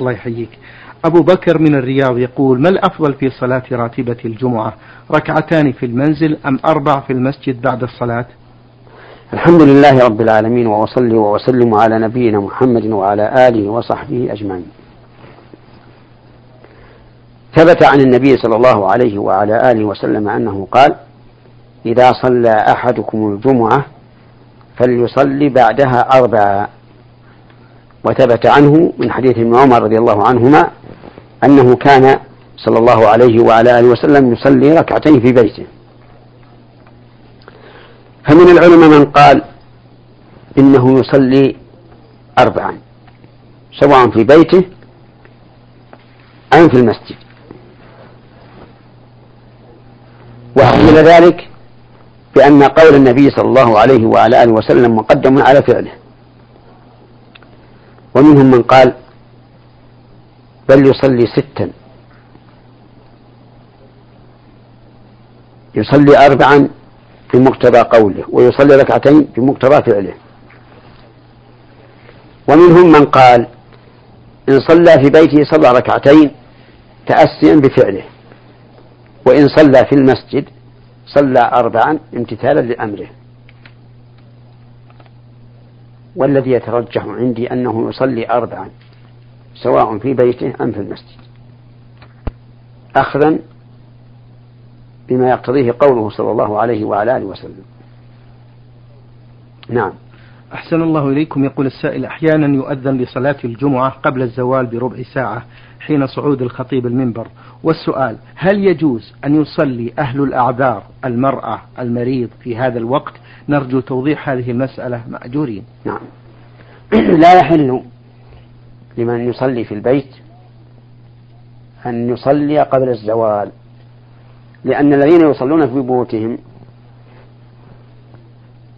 الله يحييك. أبو بكر من الرياض يقول ما الأفضل في صلاة راتبة الجمعة؟ ركعتان في المنزل أم أربع في المسجد بعد الصلاة؟ الحمد لله رب العالمين وأصلي وأسلم على نبينا محمد وعلى آله وصحبه أجمعين. ثبت عن النبي صلى الله عليه وعلى آله وسلم أنه قال إذا صلى أحدكم الجمعة فليصلي بعدها أربعا وثبت عنه من حديث ابن عمر رضي الله عنهما أنه كان صلى الله عليه وعلى آله وسلم يصلي ركعتين في بيته. فمن العلماء من قال إنه يصلي أربعا سواء في بيته أم في المسجد. وحمل ذلك بأن قول النبي صلى الله عليه وعلى آله وسلم مقدم على فعله. ومنهم من قال بل يصلي ستا. يصلي أربعا بمقتضى قوله ويصلي ركعتين بمقتضى فعله. ومنهم من قال إن صلى في بيته صلى ركعتين تأسيا بفعله وإن صلى في المسجد صلى أربعا امتثالا لأمره. والذي يترجح عندي أنه يصلي أربعا سواء في بيته أم في المسجد. أخذا بما يقتضيه قوله صلى الله عليه وعلى آله وسلم. نعم. أحسن الله إليكم. يقول السائل أحيانا يؤذن لصلاة الجمعة قبل الزوال بربع ساعة حين صعود الخطيب المنبر. والسؤال هل يجوز أن يصلي أهل الأعذار المرأة المريض في هذا الوقت؟ نرجو توضيح هذه المسألة. مأجورين. نعم. لا يحل لمن يصلي في البيت أن يصلي قبل الزوال لأن الذين يصلون في بيوتهم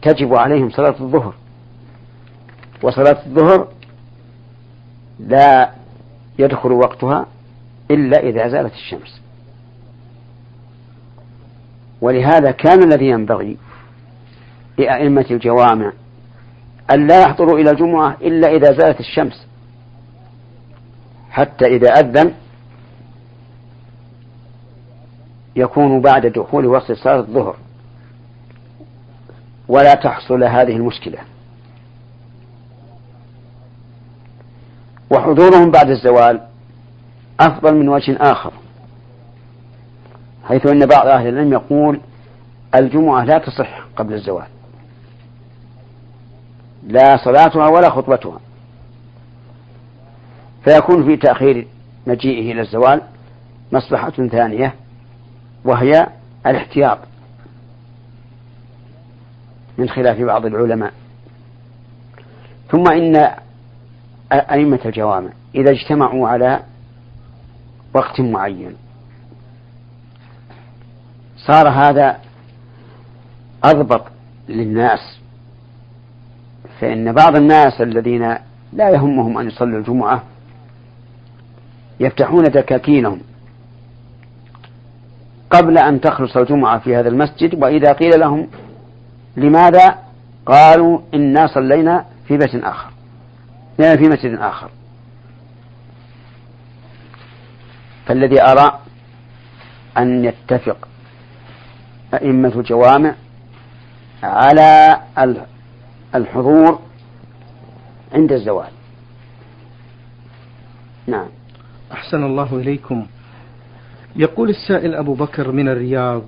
تجب عليهم صلاة الظهر. وصلاة الظهر لا يدخل وقتها إلا إذا زالت الشمس. ولهذا كان الذي ينبغي لأئمة الجوامع أن لا يحضروا إلى الجمعة إلا إذا زالت الشمس. حتى إذا أذن يكون بعد دخول وقت صلاة الظهر. ولا تحصل هذه المشكلة. وحضورهم بعد الزوال أفضل من وجه آخر. حيث أن بعض أهل العلم يقول الجمعة لا تصح قبل الزوال. لا صلاتها ولا خطبتها. فيكون في تأخير مجيئه إلى الزوال مصلحة ثانية وهي الاحتياط من خلاف بعض العلماء. ثم إن أئمة الجوامع إذا اجتمعوا على وقت معين. صار هذا أضبط للناس فإن بعض الناس الذين لا يهمهم أن يصلوا الجمعة يفتحون دكاكينهم قبل أن تخلص الجمعة في هذا المسجد وإذا قيل لهم لماذا؟ قالوا إنا صلينا في بيت آخر. في مسجد آخر. فالذي أرى أن يتفق أئمة الجوامع على الحضور عند الزوال. نعم. أحسن الله إليكم. يقول السائل أبو بكر من الرياض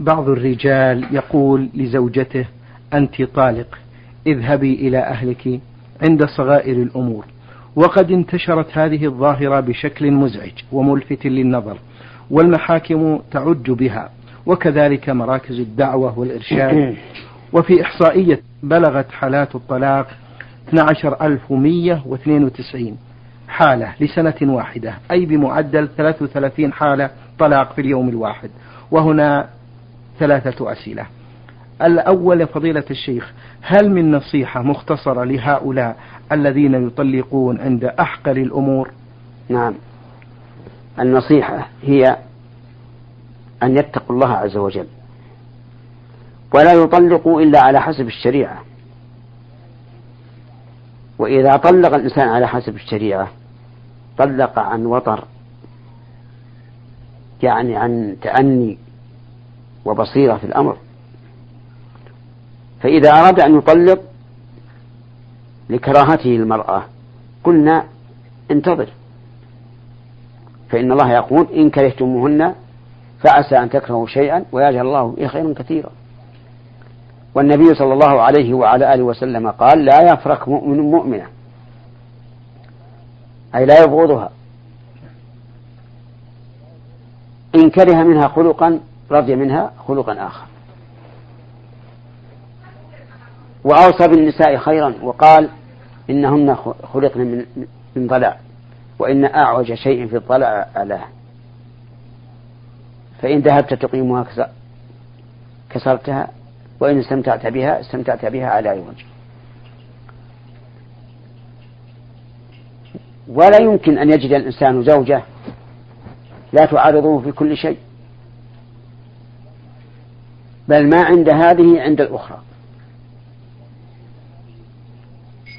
بعض الرجال يقول لزوجته أنت طالق اذهبي إلى أهلك. عند صغائر الأمور. وقد انتشرت هذه الظاهرة بشكل مزعج وملفت للنظر والمحاكم تعج بها وكذلك مراكز الدعوة والإرشاد. وفي إحصائية بلغت حالات الطلاق 12192 حالة لسنة واحدة أي بمعدل 33 حالة طلاق في اليوم الواحد وهنا ثلاثة أسئلة. الأول فضيلة الشيخ هل من نصيحة مختصرة لهؤلاء الذين يطلقون عند أحقر الأمور؟ نعم. النصيحة هي أن يتقوا الله عز وجل. ولا يطلقوا إلا على حسب الشريعة. وإذا طلق الإنسان على حسب الشريعة طلق عن وطر يعني عن تأني وبصيرة في الأمر. فإذا أراد أن يطلق لكراهته المرأة قلنا انتظر. فإن الله يقول إن كرهتموهن فعسى أن تكرهوا شيئا ويجعل الله به خيرا كثيرا. والنبي صلى الله عليه وعلى آله وسلم قال لا يفرق مؤمن مؤمنة. أي لا يبغضها. إن كره منها خلقا رضي منها خلقا آخر. وأوصى بالنساء خيرا وقال إنهن خلقن من من ضلع وإن أعوج شيء في الضلع أعلاه فإن ذهبت تقيمها كسرتها وإن استمتعت بها استمتعت بها على أي وجه. ولا يمكن أن يجد الإنسان زوجة لا تعارضه في كل شيء بل ما عند هذه عند الأخرى.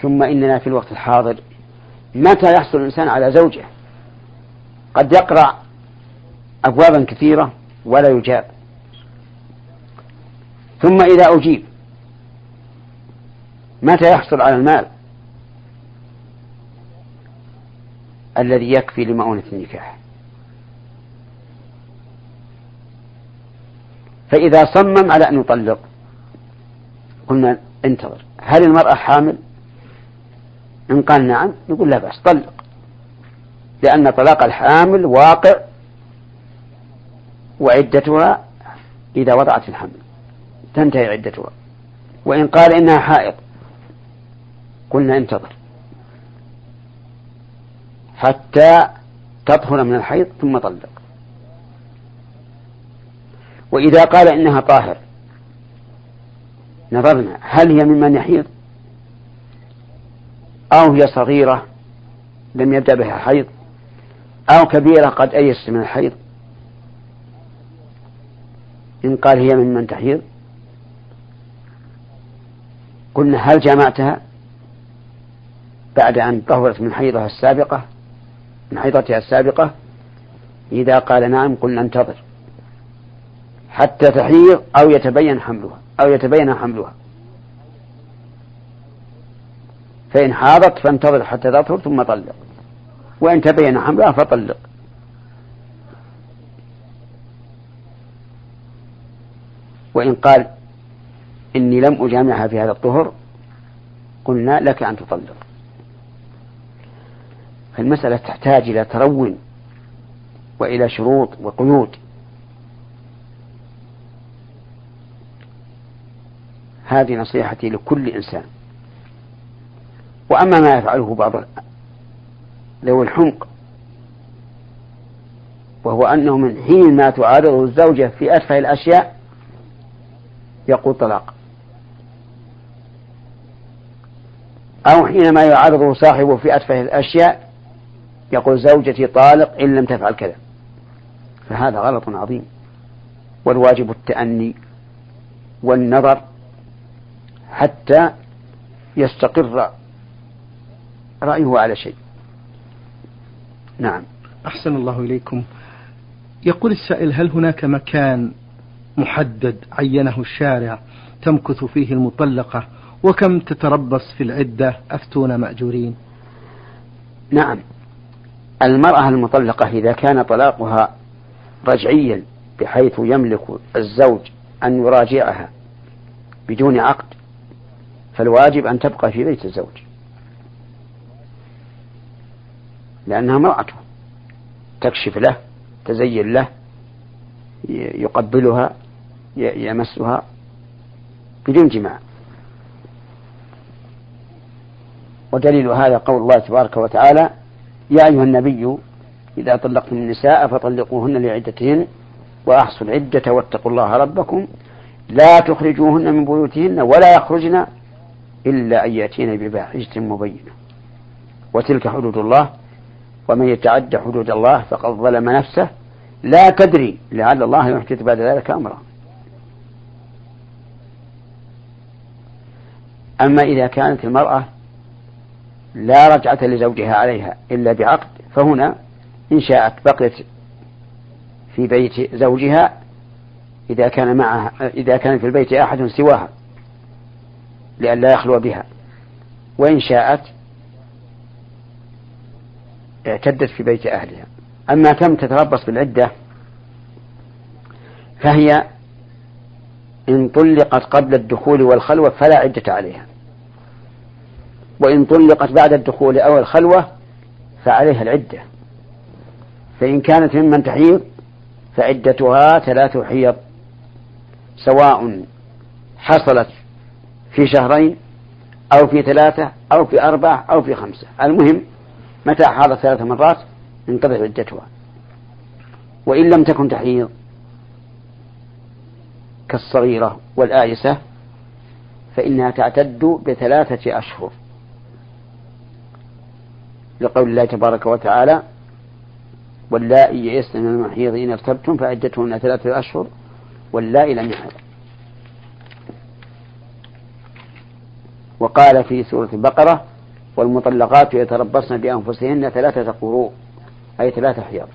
ثم إننا في الوقت الحاضر. متى يحصل الإنسان على زوجة؟ قد يقرأ أبوابا كثيرة ولا يجاب. ثم إذا أجيب متى يحصل على المال الذي يكفي لمؤونة النكاح؟ فإذا صمم على أن يطلق قلنا انتظر هل المرأة حامل؟ إن قال نعم نقول لا بأس طلق. لأن طلاق الحامل واقع وعدتها إذا وضعت الحمل. تنتهي عدتها. وإن قال إنها حائض قلنا انتظر. حتى تطهر من الحيض ثم طلق. وإذا قال إنها طاهر نظرنا هل هي ممن يحيض؟ أو هي صغيرة لم يبدأ بها حيض أو كبيرة قد أيس من الحيض. إن قال هي ممن تحيض. قلنا هل جمعتها بعد أن طهرت من حيضها السابقة من حيضتها السابقة؟ إذا قال نعم قلنا انتظر. حتى تحيض أو يتبين حملها أو يتبين حملها. فإن حاضت فانتظر حتى تطهر ثم طلق. وإن تبين حملها فطلق. وإن قال إني لم أجامعها في هذا الطهر قلنا لك أن تطلق. فالمسألة تحتاج إلى ترون وإلى شروط وقيود. هذه نصيحتي لكل إنسان. وأما ما يفعله بعض ذوي الحمق وهو أنه من حين ما تعارضه الزوجة في أتفه الأشياء يقول طلاق. أو حينما يعارضه صاحبه في أتفه الأشياء يقول زوجتي طالق إن لم تفعل كذا. فهذا غلط عظيم. والواجب التأني والنظر حتى يستقر رأيه على شيء. نعم. أحسن الله إليكم. يقول السائل هل هناك مكان محدد عينه الشارع تمكث فيه المطلقة؟ وكم تتربص في العدة؟ أفتون مأجورين. نعم. المرأة المطلقة إذا كان طلاقها رجعيا بحيث يملك الزوج أن يراجعها بدون عقد فالواجب أن تبقى في بيت الزوج. لأنها امرأته تكشف له تزين له يقبلها يمسها بدون جماع. ودليل هذا قول الله تبارك وتعالى يا أيها النبي إذا طلقتم النساء فطلقوهن لعدتهن وأحصوا العدة واتقوا الله ربكم. لا تخرجوهن من بيوتهن ولا يخرجن إلا أن يأتين بفاحشة مبينة. وتلك حدود الله. ومن يتعد حدود الله فقد ظلم نفسه لا تدري. لعل الله يحدث بعد ذلك أمرا. أما إذا كانت المرأة لا رجعة لزوجها عليها إلا بعقد فهنا إن شاءت بقيت في بيت زوجها إذا كان معها إذا كان في البيت أحد سواها لئلا يخلو بها. وإن شاءت اعتدت في بيت أهلها. أما كم تتربص بالعدة فهي إن طلقت قبل الدخول والخلوة فلا عدة عليها. وإن طلقت بعد الدخول أو الخلوة فعليها العدة. فإن كانت ممن تحيض فعدتها ثلاث حيض سواء حصلت في شهرين أو في ثلاثة أو في أربعة أو في خمسة. المهم متى حاضت ثلاث مرات؟ انقضت عدتها. وإن لم تكن تحيض كالصغيرة والآيسة فإنها تعتد بثلاثة أشهر. لقول الله تبارك وتعالى واللائي يئسن من المحيض إن ارتبتم فعدتهن ثلاثة أشهر واللائي لم يحض وقال في سورة البقرة والمطلقات يتربصن بأنفسهن ثلاثة قروء أي ثلاثة حيض.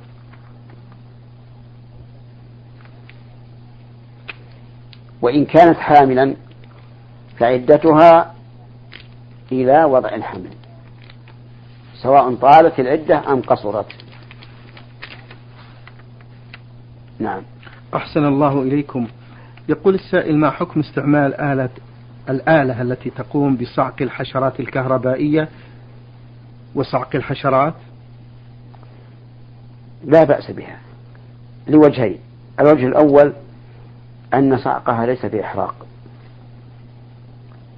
وإن كانت حاملا فعدتها إلى وضع الحمل سواء طالت العدة أم قصرت. نعم. أحسن الله إليكم. يقول السائل ما حكم استعمال آلة الآلة التي تقوم بصعق الحشرات الكهربائية وصعق الحشرات؟ لا بأس بها. لوجهين. الوجه الأول أن صعقها ليس بإحراق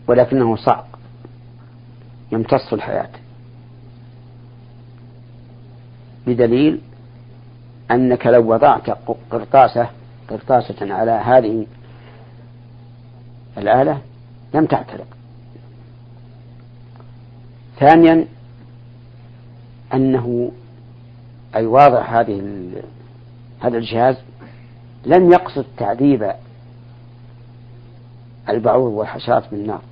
ولكنه صعق يمتص الحياة. بدليل أنك لو وضعت قرطاسة قرطاسة على هذه الآلة لم تحترق ثانيا أنه أي واضع هذه هذا الجهاز لم يقصد تعذيب البعوض والحشرات بالنار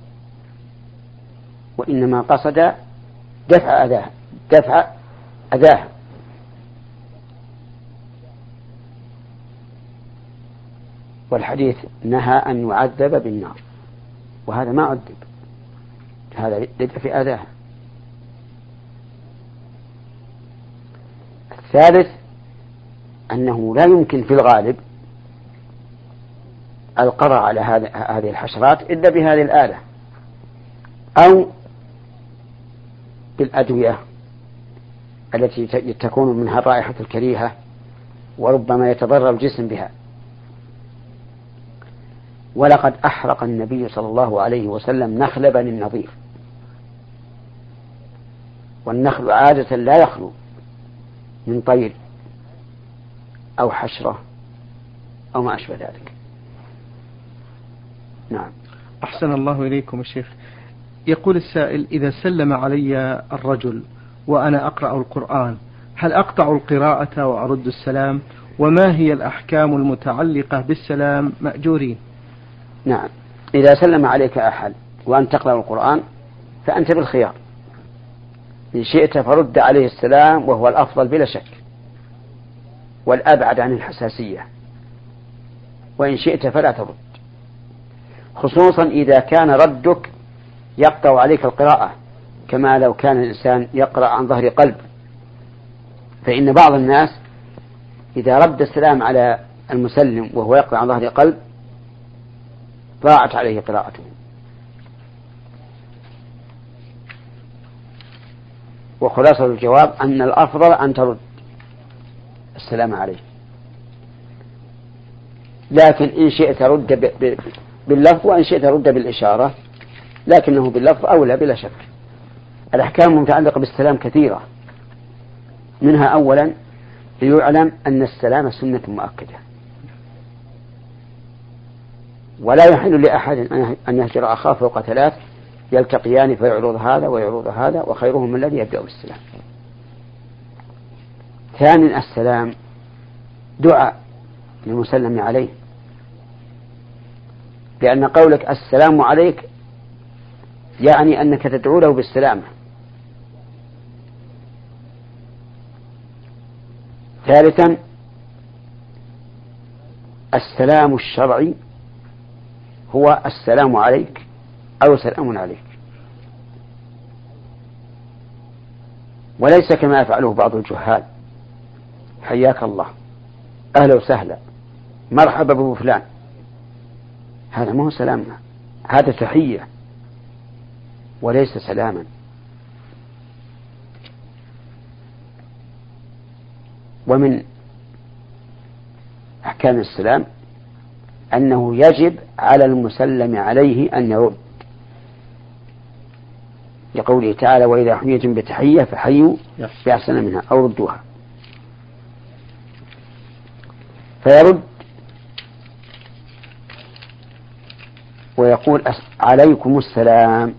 وإنما قصد دفع أذاها دفع أذاها. والحديث نهى أن يعذب بالنار. وهذا ما عذب هذا لدفع أذاها الثالث أنه لا يمكن في الغالب القضاء على هذه الحشرات إلا بهذه الآلة. أو بالأدوية التي تكون منها الرائحة الكريهة وربما يتضرر الجسم بها. ولقد أحرق النبي صلى الله عليه وسلم نخل بني النظير. والنخل عادة لا يخلو من طير أو حشرة أو ما أشبه ذلك. نعم. أحسن الله إليكم الشيخ. يقول السائل إذا سلم علي الرجل وأنا أقرأ القرآن هل أقطع القراءة وأرد السلام؟ وما هي الأحكام المتعلقة بالسلام مأجورين؟ نعم. إذا سلم عليك أحد وأنت تقرأ القرآن فأنت بالخيار. إن شئت فرد عليه السلام وهو الأفضل بلا شك. والأبعد عن الحساسية. وإن شئت فلا ترد. خصوصا إذا كان ردك يقطع عليك القراءة كما لو كان الإنسان يقرأ عن ظهر قلب. فإن بعض الناس إذا رد السلام على المسلم وهو يقرأ عن ظهر قلب ضاعت عليه قراءته. وخلاصة الجواب أن الأفضل أن ترد. السلام عليه لكن إن شئت رد باللفظ وإن شئت رد بالإشارة لكنه باللفظ أولى بلا شك. الأحكام المتعلقة بالسلام كثيرة. منها أولا ليعلم أن السلام سنة مؤكدة. ولا يحل لأحد أن يهجر أخاه فوق ثلاث يلتقيان فيعرض هذا ويعرض هذا وخيرهم الذي يبدأ بالسلام. ثانيا السلام دعاء للمسلم عليه. لأن قولك السلام عليك يعني أنك تدعو له بالسلامة ثالثا السلام الشرعي هو السلام عليك أو سلام عليك. وليس كما يفعله بعض الجهال. حياك الله. أهلا وسهلا. مرحبا بأبو فلان. هذا ما هو سلام. هذا تحية. وليس سلاما. ومن أحكام السلام أنه يجب على المسلم عليه أن يرد لقوله تعالى وإذا حييتم بتحية فحيوا بأحسن منها أو ردوها. فيرد ويقول عليكم السلام.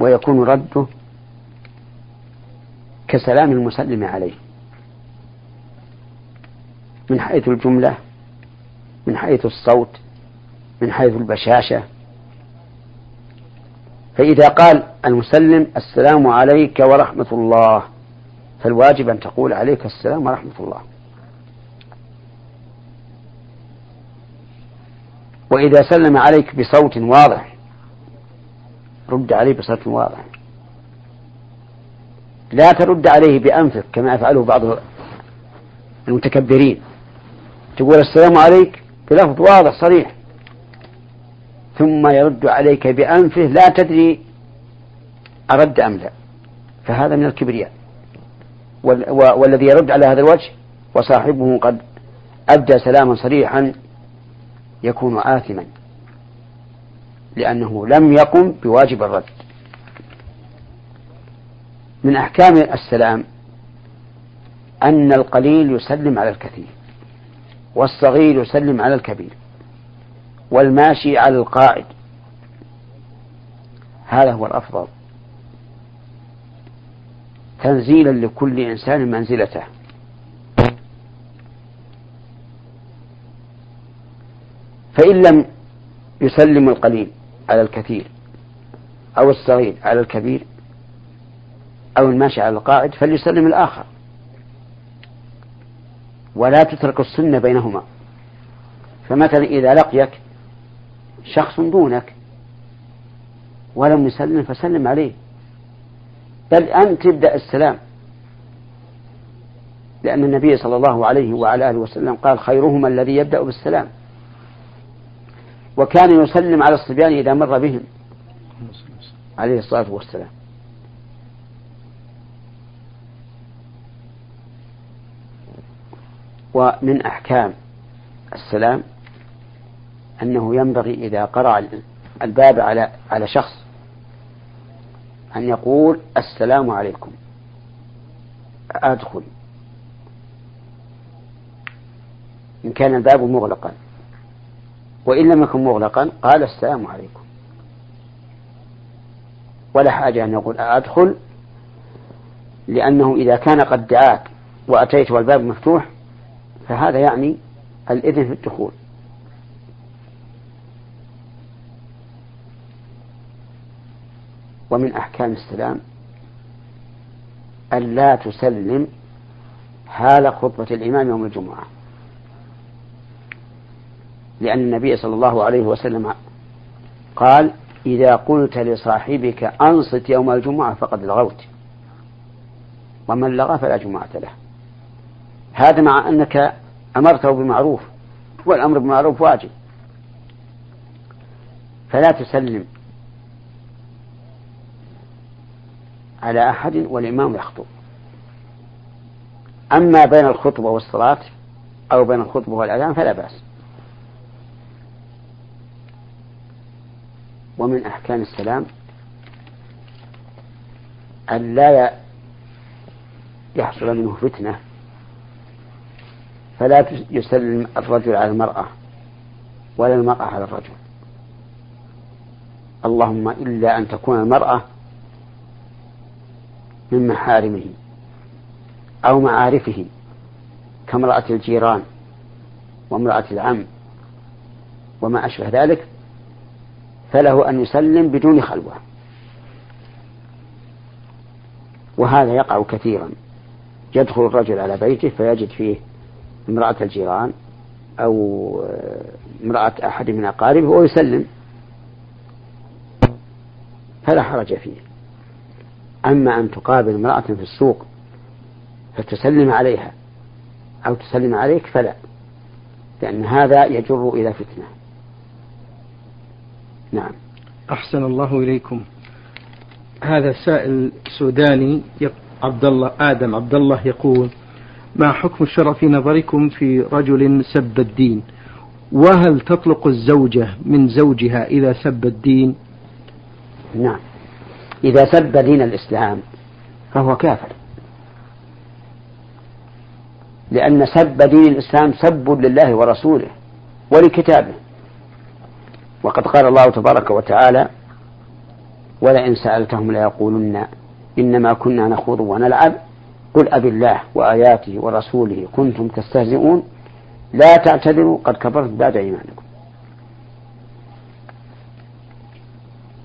ويكون رده كسلام المسلم عليه. من حيث الجملة من حيث الصوت من حيث البشاشة. فإذا قال المسلم السلام عليك ورحمة الله فالواجب أن تقول عليك السلام ورحمة الله. وإذا سلم عليك بصوت واضح رد عليه بصوت واضح. لا ترد عليه بأنفك كما يفعله بعض المتكبرين. تقول السلام عليك بلفظ واضح صريح. ثم يرد عليك بأنفه لا تدري أرد أم لا. فهذا من الكبرياء. والذي يرد على هذا الوجه وصاحبه قد أبدى سلاما صريحا يكون آثما لأنه لم يقم بواجب الرد. من أحكام السلام أن القليل يسلم على الكثير. والصغير يسلم على الكبير. والماشي على القاعد. هذا هو الأفضل. تنزيلا لكل إنسان منزلته. فإن لم يسلم القليل على الكثير أو الصغير على الكبير أو الماشي على القاعد فليسلم الآخر. ولا تترك السنة بينهما. فمثلا إذا لقيك شخص دونك ولم يسلم فسلم عليه. بل أنت تبدأ السلام. لأن النبي صلى الله عليه وعلى آله وسلم قال خيرهما الذي يبدأ بالسلام. وكان يسلم على الصبيان إذا مر بهم. عليه الصلاة والسلام. ومن أحكام السلام أنه ينبغي إذا قرأ الباب على على شخص أن يقول السلام عليكم أدخل. إن كان الباب مغلقا. وإن لم يكن مغلقا قال السلام عليكم. ولا حاجة أن يقول أدخل لأنه إذا كان قد دعاك وأتيت والباب مفتوح فهذا يعني الإذن في الدخول. ومن أحكام السلام ألا تسلم حال خطبة الإمام يوم الجمعة. لأن النبي صلى الله عليه وسلم قال إذا قلت لصاحبك أنصت يوم الجمعة فقد لغوت ومن لغى فلا جمعة له. هذا مع أنك أمرته بمعروف والأمر بالمعروف واجب. فلا تسلم على أحد والإمام يخطب. أما بين الخطبة والصلاة أو بين الخطبة والأذان فلا بأس. ومن أحكام السلام أن لا يحصل منه فتنة فلا يسلم الرجل على المرأة ولا المرأة على الرجل. اللهم إلا أن تكون المرأة من محارمه أو معارفه كامرأة الجيران وامرأة العم وما أشبه ذلك فله أن يسلم بدون خلوة. وهذا يقع كثيرا. يدخل الرجل على بيته فيجد فيه امرأة الجيران أو امرأة أحد من أقاربه ويسلم فلا حرج فيه. أما أن تقابل امرأة في السوق فتسلم عليها أو تسلم عليك فلا لأن هذا يجر إلى فتنة. نعم. أحسن الله إليكم. هذا سائل سوداني عبد الله آدم عبد الله يقول ما حكم الشرع في نظركم في رجل سب الدين؟ وهل تطلق الزوجة من زوجها إذا سب الدين؟ نعم. إذا سب دين الإسلام فهو كافر. لأن سب دين الإسلام سب لله ورسوله ولكتابه. وقد قال الله تبارك وتعالى ولئن سألتهم ليقولن إنما كنا نخوض ونلعب قل أب الله وآياته ورسوله كنتم تستهزئون لا تعتذروا قد كفرت بعد إيمانكم.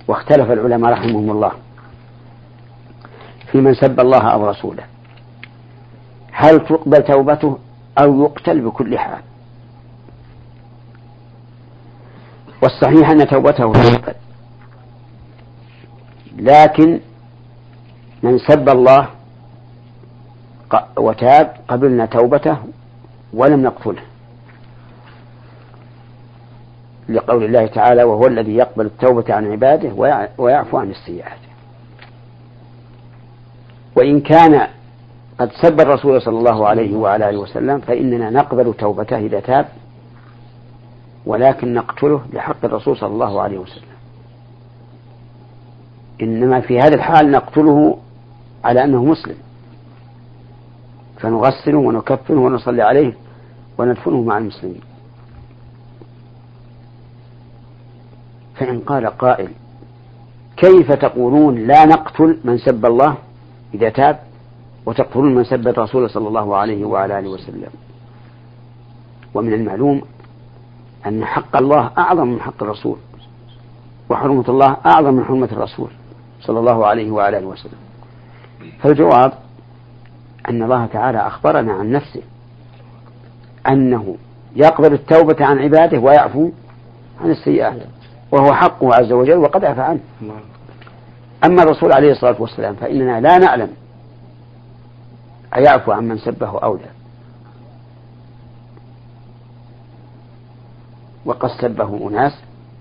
واختلف العلماء رحمهم الله في من سب الله أو رسوله. هل تقبل توبته أو يقتل بكل حال؟ والصحيح أن توبته تقبل لكن من سب الله وتاب قبلنا توبته ولم نقتله. لقول الله تعالى وهو الذي يقبل التوبة عن عباده ويعفو عن السيئات. وإن كان قد سب الرسول صلى الله عليه وعلى آله وسلم فإننا نقبل توبته إذا تاب ولكن نقتله لحق الرسول صلى الله عليه وسلم. إنما في هذا الحال نقتله على أنه مسلم. فنغسله ونكفنه ونصلي عليه وندفنه مع المسلمين. فإن قال قائل كيف تقولون لا نقتل من سب الله؟ إذا تاب وتقتلون من سب الرسول صلى الله عليه وعلى آله وسلم. ومن المعلوم أن حق الله أعظم من حق الرسول وحرمة الله أعظم من حرمة الرسول صلى الله عليه وعلى آله وسلم. فالجواب أن الله تعالى أخبرنا عن نفسه أنه يقبل التوبة عن عباده ويعفو عن السيئات وهو حقه عز وجل وقد عفى عنه. أما الرسول عليه الصلاة والسلام فإننا لا نعلم أيعفو عن من سبه أو لا. وقد سبه أناس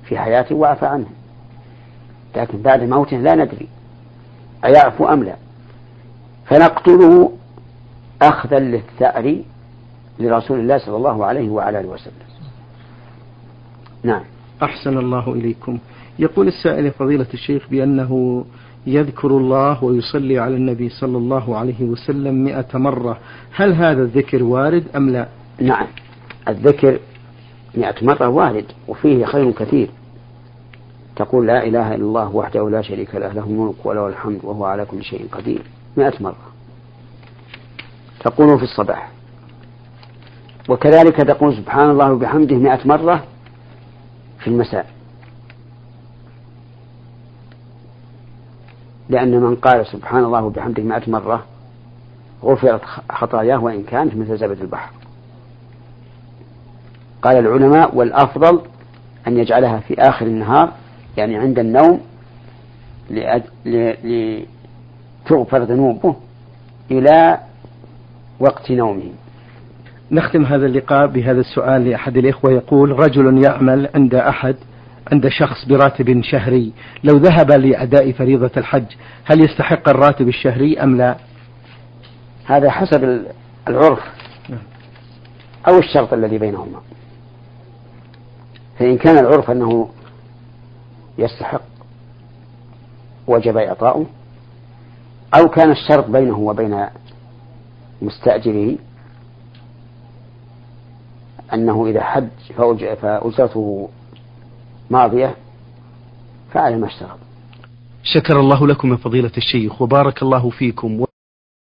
في حياته وعفى عنهم لكن بعد موته لا ندري أيعفو أم لا. فنقتله أخذا للثأر لرسول الله صلى الله عليه وعلى آله وسلم. نعم. أحسن الله إليكم. يقول السائل فضيلة الشيخ بأنه يذكر الله ويصلي على النبي صلى الله عليه وسلم مئة مرة. هل هذا الذكر وارد أم لا؟ نعم. الذكر مئة مرة وارد وفيه خير كثير. تقول لا إله إلا الله وحده لا شريك له له الملك وله الحمد وهو على كل شيء قدير. مئة مرة. تقول في الصباح. وكذلك تقول سبحان الله وبحمده مئة مرة في المساء. لأن من قال سبحان الله وبحمده مئة مرة غفرت خطاياه وإن كانت مثل زبد البحر. قال العلماء والأفضل أن يجعلها في آخر النهار يعني عند النوم لتغفر ذنوبه إلى وقت نومه نختم هذا اللقاء بهذا السؤال لأحد الإخوة. يقول رجل يعمل عند أحد عند شخص براتب شهري. لو ذهب لأداء فريضة الحج هل يستحق الراتب الشهري أم لا؟ هذا حسب العرف نعم. أو الشرط الذي بينهما. فإن كان العرف أنه يستحق وجب إعطاؤه أو كان الشرط بينه وبين مستأجره أنه إذا حج فأجرته ماضية فعل ما اشترط. شكر الله لكم يا فضيلة الشيخ وبارك الله فيكم.